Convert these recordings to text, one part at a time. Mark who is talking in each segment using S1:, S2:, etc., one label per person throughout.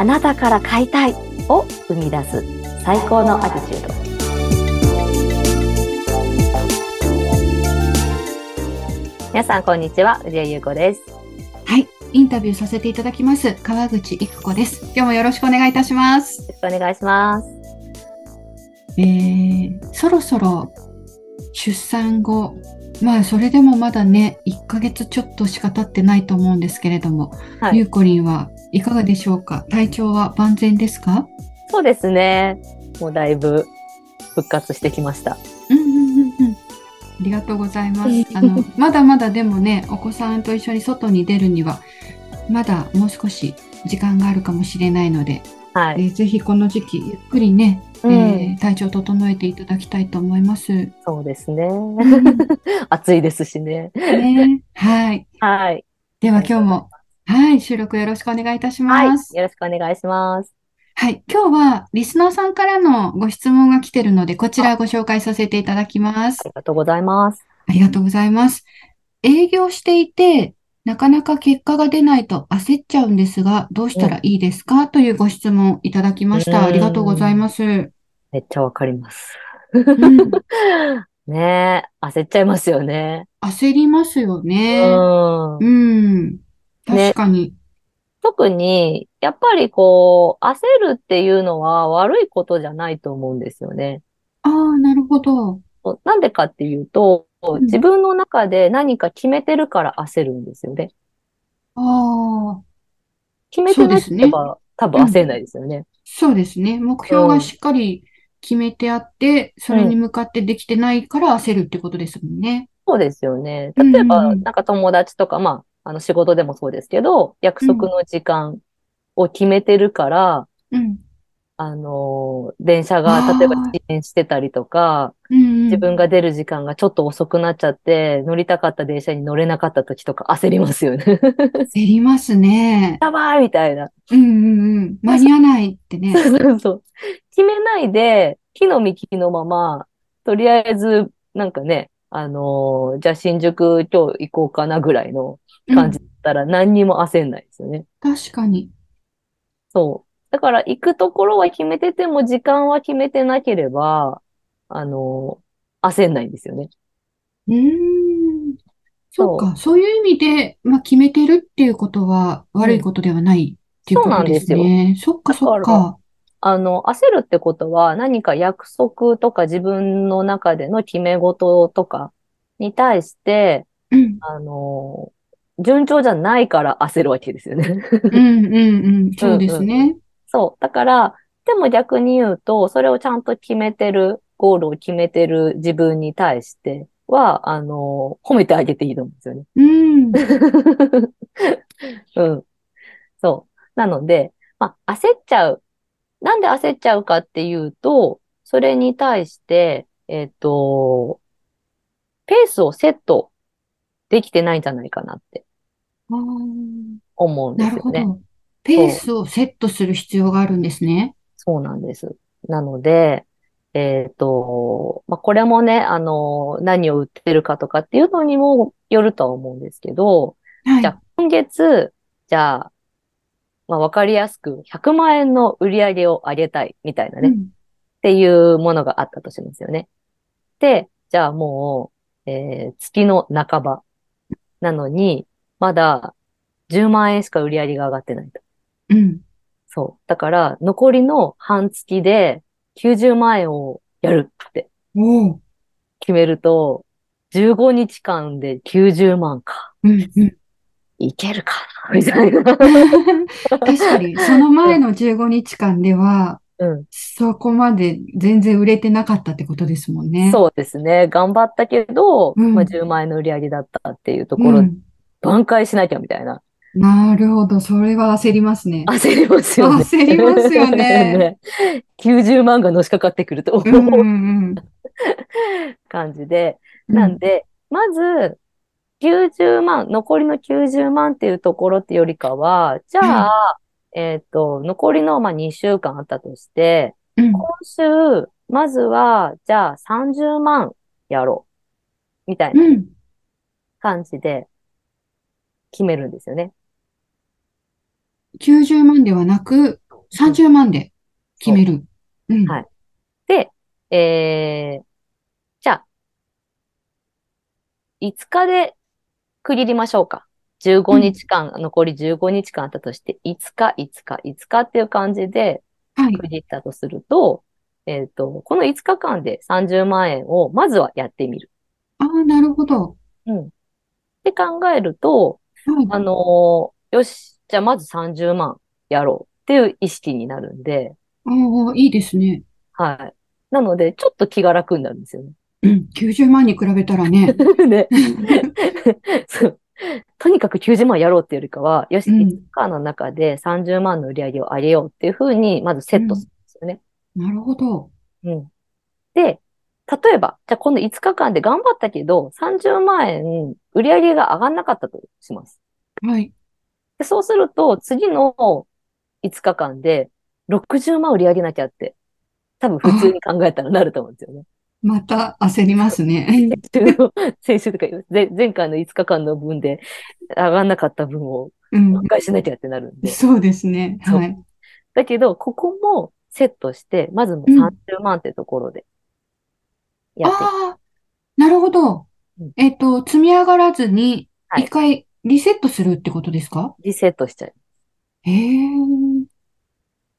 S1: あなたから買いたいを生み出す最高のアティチュード。皆さんこんにちは、宇治江優子です。
S2: はい、インタビューさせていただきます川口育子です。今日もよろしくお願いいたします。
S1: よろしくお願いします。
S2: えー、そろそろ出産後、まあそれでもまだね、1ヶ月ちょっとしか経ってないと思うんですけれども、
S1: はい
S2: ゆうこりんはいかがでしょうか？体調は万全ですか？
S1: そうですね。もうだいぶ復活してきました。
S2: うんうんうんうん。ありがとうございます。あの、まだまだでもね、お子さんと一緒に外に出るには、まだもう少し時間があるかもしれないので、
S1: はい。
S2: えーぜひこの時期ゆっくりね、
S1: うん
S2: えー体調整えていただきたいと思います。
S1: そうですね。
S2: う ん
S1: 暑いですしね。
S2: ね、はい。
S1: はい。
S2: では今日も、はい、収録よろしくお願いいたし
S1: はい。
S2: ます。
S1: よろしくお願いします。
S2: はい、今日はリスナーさんからのご質問が来てるので、こちらご紹介させていただきます
S1: あ。りがとうございます。
S2: ありがとうございます。営業していて、なかなか結果が出ないと焦っちゃうんですが、どうしたらいいですか？というご質問いただきました。
S1: うん
S2: ありがとうございます。
S1: めっちゃわかります。
S2: うん
S1: ねえ、焦っちゃいますよね。
S2: 焦りますよ
S1: う
S2: ね。
S1: ん。
S2: うん。確かに。
S1: 特に、やっぱりこう、焦るっていうのは悪いことじゃないと思うんですよね。
S2: ああ、なるほど。
S1: なんでかっていうと、
S2: ん
S1: 自分の中で何か決めてるから焦るんですよね。
S2: ああ、
S1: 決めてなければ、多分焦んないですよね。
S2: そうですね。目標がしっかり決めてあって、それに向かってできてないから焦るってことですもんね。
S1: そうですよね。
S2: うんうん
S1: 例えば、
S2: うん
S1: なんか友達とか、まあ、あの仕事でもそうですけど、約束の時間を決めてるから、
S2: うん。
S1: あのー、電車が例えば遅延してたりとか、自分が出る時間がちょっと遅くなっちゃって、乗りたかった電車に乗れなかった時とか焦りますよね。
S2: 焦りますね。
S1: やばいみたいな。
S2: うんうんうん。間に合わないってね。
S1: そうそう。決めないで、木の幹のまま、とりあえず、なんかね、あのーじゃあ新宿今日行こうかなぐらいの感じだったら何にも焦んないですよね。
S2: うん確かに。
S1: そう。だから行くところは決めてても時間は決めてなければ、あのー焦んないんですよね。
S2: うーん。そうか。そういう意味で、まあ、決めてるっていうことは悪いことではないっていうことですね。そっかそっ
S1: だか
S2: か。
S1: あの、焦るってことは何か約束とか自分の中での決め事とかに対して、
S2: うん。
S1: あのー順調じゃないから焦るわけですよね。
S2: うんうんうん。そうですね。
S1: そう。だから、でも逆に言うと、それをちゃんと決めてる、ゴールを決めてる自分に対しては、あの、褒めてあげていいと思うんですよね。
S2: うん。
S1: うん。そう。なので、まあ、焦っちゃう。なんで焦っちゃうかっていうと、それに対して、えっと、ペースをセットできてないんじゃないかなって思うんで
S2: な
S1: すよね。
S2: ペースをセットする必要があるんですね。
S1: そうなんです。なので、えっと、まあ、これもね、あの、何を売ってるかとかっていうのにもよるとは思うんですけど、
S2: はい。
S1: じゃあ今月、じゃあ、まあ、わかりやすく100万円の売り上げを上げたいみたいなね、っ
S2: うん
S1: ていうものがあったとしますよね。で、じゃあもう、えー月の半ばなのに、まだ10万円しか売り上げが上がってないと。
S2: うん。
S1: そう。だから、残りの半月で90万円をやるって。決めると、15日間で90万か。
S2: うんうん。
S1: いけるかなみたいな。
S2: 確かに、その前の15日間では、
S1: うん。
S2: そこまで全然売れてなかったってことですもんね。
S1: そうですね。頑張ったけど、
S2: うん
S1: まあ、10万円の売り上げだったっていうところ、
S2: うん。
S1: 挽回しなきゃみたいな。
S2: なるほど。それは焦りますね。
S1: 焦りますよね。
S2: 焦りますよね。
S1: ね90万がのしかかってくると
S2: うん
S1: 思う
S2: うん
S1: 感じで。
S2: うん。
S1: なんで、まず、90万、残りの90万っていうところってよりかは、じゃあ、えっと、残りの、まあ、2週間あったとして、
S2: うん、
S1: 今週、まずは、じゃあ30万やろう。みたいな
S2: うん。
S1: 感じで決めるんですよね。
S2: 90万ではなく、30万で決める。うん。
S1: はいで、えー、じゃあ、5日で区切りましょうか。15日間、残り15日間あったとして、5日、5日、5日っていう感じで
S2: はい。
S1: 区切ったとすると、えっ、と、この5日間で30万円をまずはやってみる。
S2: ああ、なるほど。
S1: うん。って考えると、
S2: はい。
S1: あのーよし、じゃあまず30万やろうっていう意識になるんで、
S2: ああ、いいですね。
S1: はい。なので、ちょっと気が楽になるんですよね。
S2: うん。90万に比べたらね。
S1: ね。そう。とにかく90万やろうっていうよりかは、よし、
S2: うん
S1: 5日間の中で30万の売り上げを上げようっていうふうに、まずセットするんですよね。
S2: なるほど。
S1: うん。で、例えば、じゃあこの5日間で頑張ったけど、30万円売り上げが上がんなかったとします。
S2: はい。
S1: でそうすると、次の5日間で60万売り上げなきゃって、多分普通に考えたらなると思うんですよね。
S2: また焦りますね。
S1: 先週の、先週とか、前前回の5日間の分で上がんなかった分を
S2: うん
S1: 挽。回しなきゃってなるんで。
S2: そうですね。はい。
S1: だけど、ここもセットして、まずもう
S2: うん
S1: 30万ってところでやっていく。
S2: ああ、なるほど
S1: うん。
S2: えっと、積み上がらずに、
S1: はい
S2: 一回リセットするってことですか？
S1: リセットしちゃう。
S2: へえ。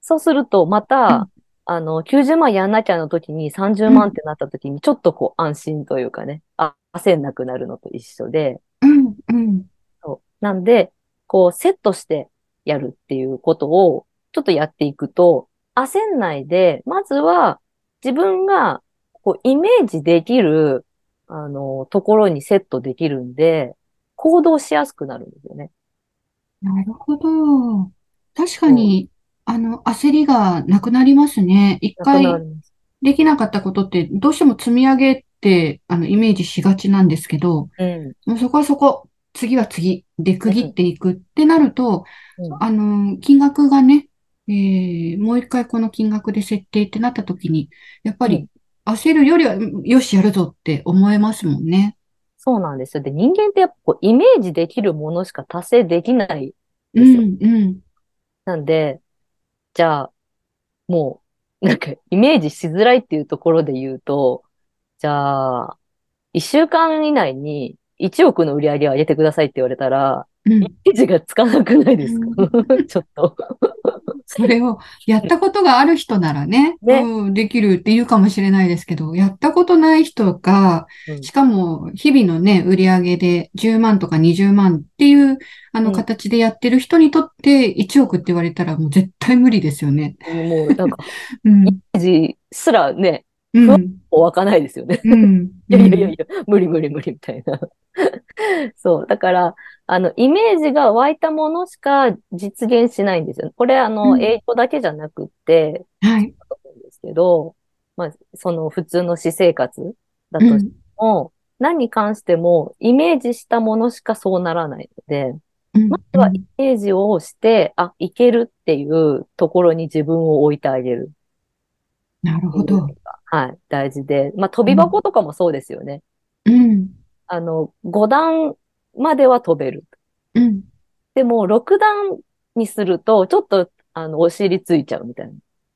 S1: そうすると、また、
S2: うん
S1: あの、90万やんなきゃの時に30万ってなった時に、ちょっとこう安心というかね、あ、焦んなくなるのと一緒で、
S2: うん、うん。
S1: そう。なんで、こう、セットしてやるっていうことを、ちょっとやっていくと、焦んないで、まずは、自分が、こう、イメージできる、あの、ところにセットできるんで、行動しやすくなるんですよね。
S2: なるほど。確かに、あの、焦りがなくなりますね。一回。できなかったことって、どうしても積み上げって、あの、イメージしがちなんですけど、
S1: うん。
S2: もうそこはそこ、次は次で区切っていくってなると、
S1: うん
S2: あの、金額がね、えーもう一回この金額で設定ってなった時に、やっぱ
S1: うん
S2: り焦るよりは、よし、やるぞって思えますもんね。
S1: そうなんですよ。で、人間ってやっぱこう、イメージできるものしか達成できない。
S2: う
S1: ですよ
S2: ん、うん。
S1: なんで、じゃあ、もう、なんか、イメージしづらいっていうところで言うと、じゃあ、一週間以内に1億の売り上げを上げてくださいって言われたら、
S2: うん
S1: イメージがつかなくないですか？ちょっと。
S2: それをやったことがある人ならね、
S1: ね
S2: うん、できるって言うかもしれないですけど、やったことない人が、
S1: うん
S2: しかも日々のね、売り上げで10万とか20万っていう、あの
S1: うん
S2: 形でやってる人にとって1億って言われたらもう絶対無理ですよね。
S1: もう、なんか、
S2: うん。
S1: イメージすらね、
S2: うん。
S1: 湧かないですよね。
S2: うん。
S1: いやいやいや、無理無理無理みたいな。そう。だから、あの、イメージが湧いたものしか実現しないんですよ。これ、あ
S2: う
S1: の、
S2: ん
S1: 英語だけじゃなくって、
S2: はい。
S1: ですけど、まあ、その普通の私生活だとして
S2: うん。
S1: も、何に関してもイメージしたものしかそうならないので、
S2: うん
S1: まずはイメージをして、あ、いけるっていうところに自分を置いてあげる
S2: なるほど。
S1: はい、大事で。まあ、飛び箱とかもそうですよね。
S2: うん。
S1: あの、5段までは飛べる。
S2: うん。
S1: でも、6段にすると、ちょっと、あの、お尻ついちゃうみたいな。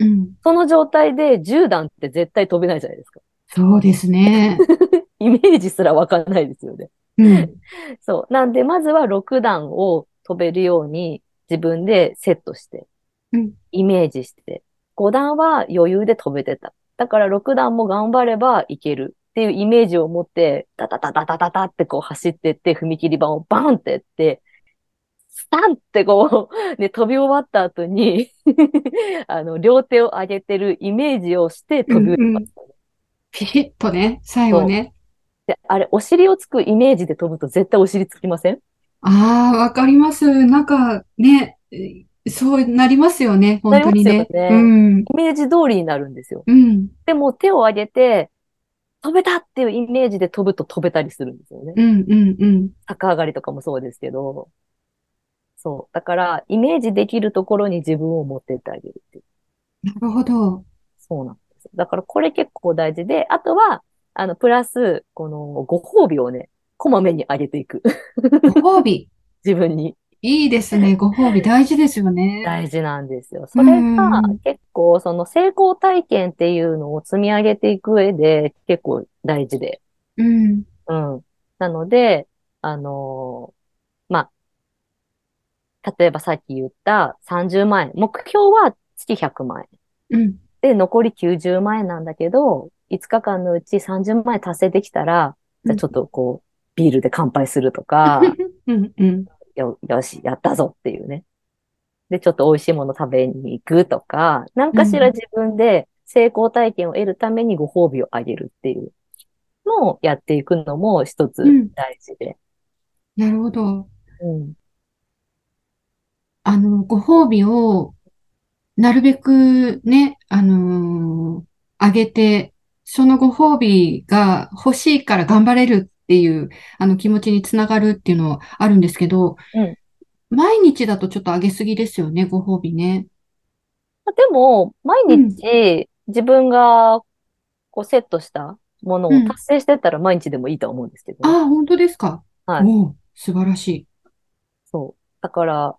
S2: うん。
S1: その状態で10段って絶対飛べないじゃないですか。
S2: そうですね。
S1: イメージすらわかんないですよね。
S2: うん。
S1: そう。なんで、まずは6段を飛べるように自分でセットして、
S2: うん
S1: イメージして、5段は余裕で飛べてた。だから6段も頑張ればいけるっていうイメージを持って、タタタタタタタってこう走ってって、踏切板をバーンってやって、スタンってこう、ね、飛び終わった後に あの、両手を上げてるイメージをして飛び降ります。
S2: ピシッとね、最後ね。
S1: で、あれ、お尻をつくイメージで飛ぶと絶対お尻つきません？
S2: ああ、わかります。なんかね、そうなりますよね、本当にね。
S1: ね
S2: うん。
S1: イメージ通りになるんですよ。
S2: うん。
S1: でも手を上げて、飛べたっていうイメージで飛ぶと飛べたりするんですよね。
S2: うん、うん、うん。
S1: 逆上がりとかもそうですけど。そう。だから、イメージできるところに自分を持ってってあげるっていう。
S2: なるほど。
S1: そうなんです。だからこれ結構大事で、あとは、あの、プラス、この、ご褒美をね、こまめにあげていく。
S2: ご褒美。
S1: 自分に。
S2: いいですね。ご褒美大事ですよね。
S1: 大事なんですよ。それが
S2: うん
S1: 結構その成功体験っていうのを積み上げていく上で結構大事で。
S2: うん。
S1: うん。なので、あのーまあ、例えばさっき言った30万円。目標は月100万円。
S2: うん。
S1: で、残り90万円なんだけど、5日間のうち30万円達成できたら、じゃあちょっとこう、ビールで乾杯するとか、
S2: うん。うん。
S1: よ、よし、やったぞっていうね。で、ちょっと美味しいもの食べに行くとか、何かしら
S2: うん
S1: 自分で成功体験を得るためにご褒美をあげるっていうのをやっていくのも一つ
S2: うん
S1: 大事で。
S2: なるほど。
S1: うん。
S2: あの、ご褒美を、なるべくね、あのーあげて、そのご褒美が欲しいから頑張れるっていう、あの気持ちにつながるっていうのはあるんですけど、
S1: うん
S2: 毎日だとちょっとあげすぎですよね、ご褒美ね。
S1: でも、毎日自分がこうセットしたものを
S2: うん
S1: 達成してったら毎日でもいいと思うんですけどね、
S2: ああ、本当ですか？
S1: はい
S2: おお、素晴らしい。
S1: そう。だから、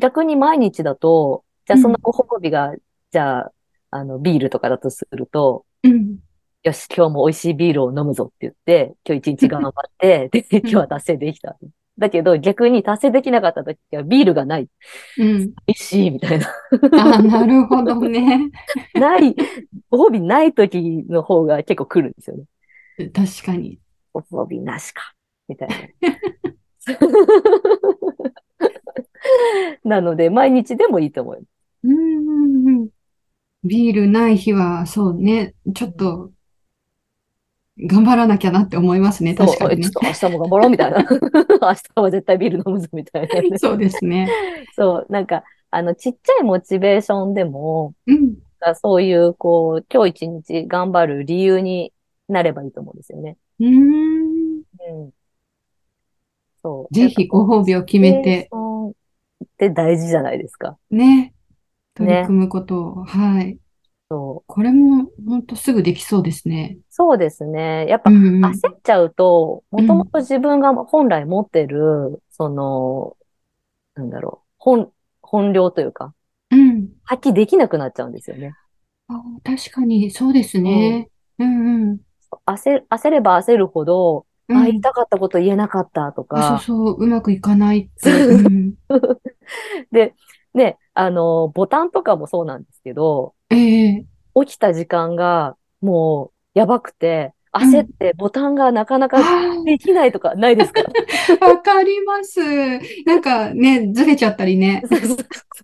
S1: 逆に毎日だと、じゃあそのご褒美が、じゃあ、あの、ビールとかだとすると、
S2: うん。
S1: よし、今日も美味しいビールを飲むぞって言って、今日一日頑張って、で、今日は達成できた。だけど、逆に達成できなかった時はビールがない。
S2: うん。
S1: 美味しい、みたいな。
S2: ああ、なるほどね。
S1: ない、ご褒美ない時の方が結構来るんですよね。
S2: 確かに。
S1: ご褒美なしか。みたいな。なので、毎日でもいいと思います。
S2: うんうんうん。ビールない日は、そうね、ちょっと、頑張らなきゃなって思いますね、確かにね
S1: ちょっ。と明日も頑張ろうみたいな。明日は絶対ビール飲むぞみたいなね。
S2: そうですね。
S1: そう、なんか、あの、ちっちゃいモチベーションでも、
S2: うん。
S1: そういう、こう、今日一日頑張る理由になればいいと思うんですよね。
S2: うーん。
S1: うん。そう。
S2: ぜひご褒美を決めて、
S1: って大事じゃないですか。
S2: ね、取り組むことを、はい。
S1: そう。
S2: これも、本当すぐできそうですね。
S1: そうですね。やっぱ、
S2: うんうん。
S1: 焦っちゃうと、もともと自分が本来持ってる、その、なんだろう、本、本領というか、
S2: うん。
S1: 発揮できなくなっちゃうんですよね。
S2: あ確かに、そうですね。うんうん。
S1: 焦、焦れば焦るほど、
S2: うん
S1: あ、言いたかったこと言えなかったと
S2: あ、そう
S1: か、
S2: そう、うまくいかないって。うん。
S1: で、ね、あの、ボタンとかもそうなんですけど、
S2: ええ
S1: 起きた時間がもうやばくて、焦ってボタンがなかなか
S2: あ
S1: できないとかないですか？
S2: あ、わかります。なんかね、ずれちゃったりね。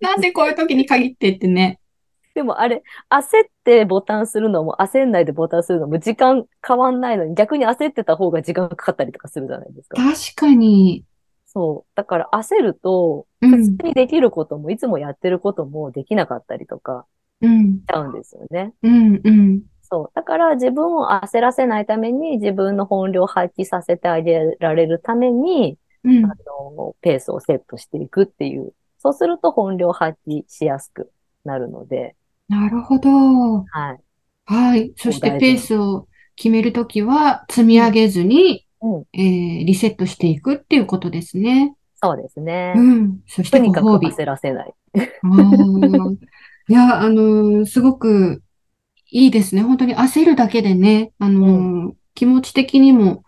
S2: なんでこういう時に限ってってね。
S1: でもあれ、焦ってボタンするのも焦んないでボタンするのも時間変わんないのに逆に焦ってた方が時間かかったりとかするじゃないですか。
S2: 確かに。
S1: そう。だから焦ると、普
S2: うん、
S1: 通にできることもいつもやってることもできなかったりとか
S2: うん、
S1: しちゃうんですよね。
S2: うん、うん。
S1: そう。だから自分を焦らせないために自分の本領を発揮させてあげられるために、
S2: うん
S1: あの、ペースをセットしていくっていう。そうすると本領発揮しやすくなるので、
S2: なるほど。
S1: はい。
S2: はい。そしてペースを決めるときは積み上げずに、
S1: うん。
S2: えーリセットしていくっていうことですね。
S1: そうですね。
S2: うん。そして
S1: とにかく。焦らせない。
S2: いや、あのーすごくいいですね。本当に焦るだけでね、あのー気持ち的にも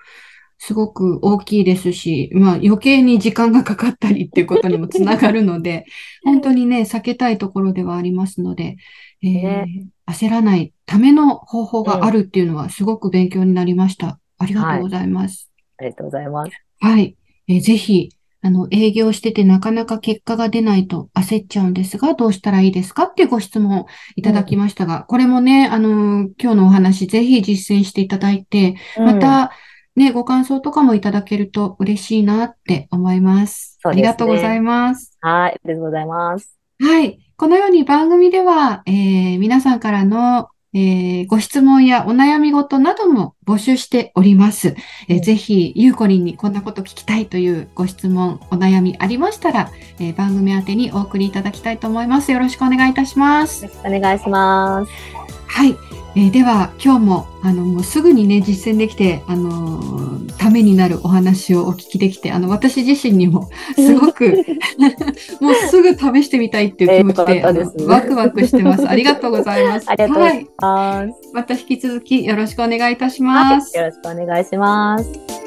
S2: すごく大きいですし、まあ余計に時間がかかったりっていうことにもつながるので、本当にね、避けたいところではありますので、えー
S1: ね
S2: 焦らないための方法があるっていうのはすごく勉強になりました。ありがとうございます。
S1: ありがとうございます。
S2: はい。えーぜひ、あの、営業しててなかなか結果が出ないと焦っちゃうんですが、どうしたらいいですかっていうご質問をいただきましたが、これもね、あのー今日のお話、ぜひ実践していただいて、また、ね、ご感想とかもいただけると嬉しいなって思います。
S1: すね
S2: ありがとうございます。
S1: うん、はい。ありがとうございます。
S2: はい。このように番組では、えー皆さんからの、えーご質問やお悩み事なども募集しております。えー
S1: うん
S2: ぜひ、ゆうこりんにこんなこと聞きたいというご質問、お悩みありましたら、えー番組宛てにお送りいただきたいと思います。よろしくお願いいたします。
S1: よろしくお願いします。
S2: はい。えーでは今日もあのもうすぐにね実践できてあのーためになるお話をお聞きできてあの私自身にもすごく もうすぐ試してみたいっていう気持ちで,、
S1: えーです
S2: あのワクワクしてます。ありがとうございます。
S1: ありがとうござ
S2: はいい、
S1: ます。
S2: また引き続きよろしくお願いいたし
S1: は
S2: ます。
S1: い。よろしくお願いします。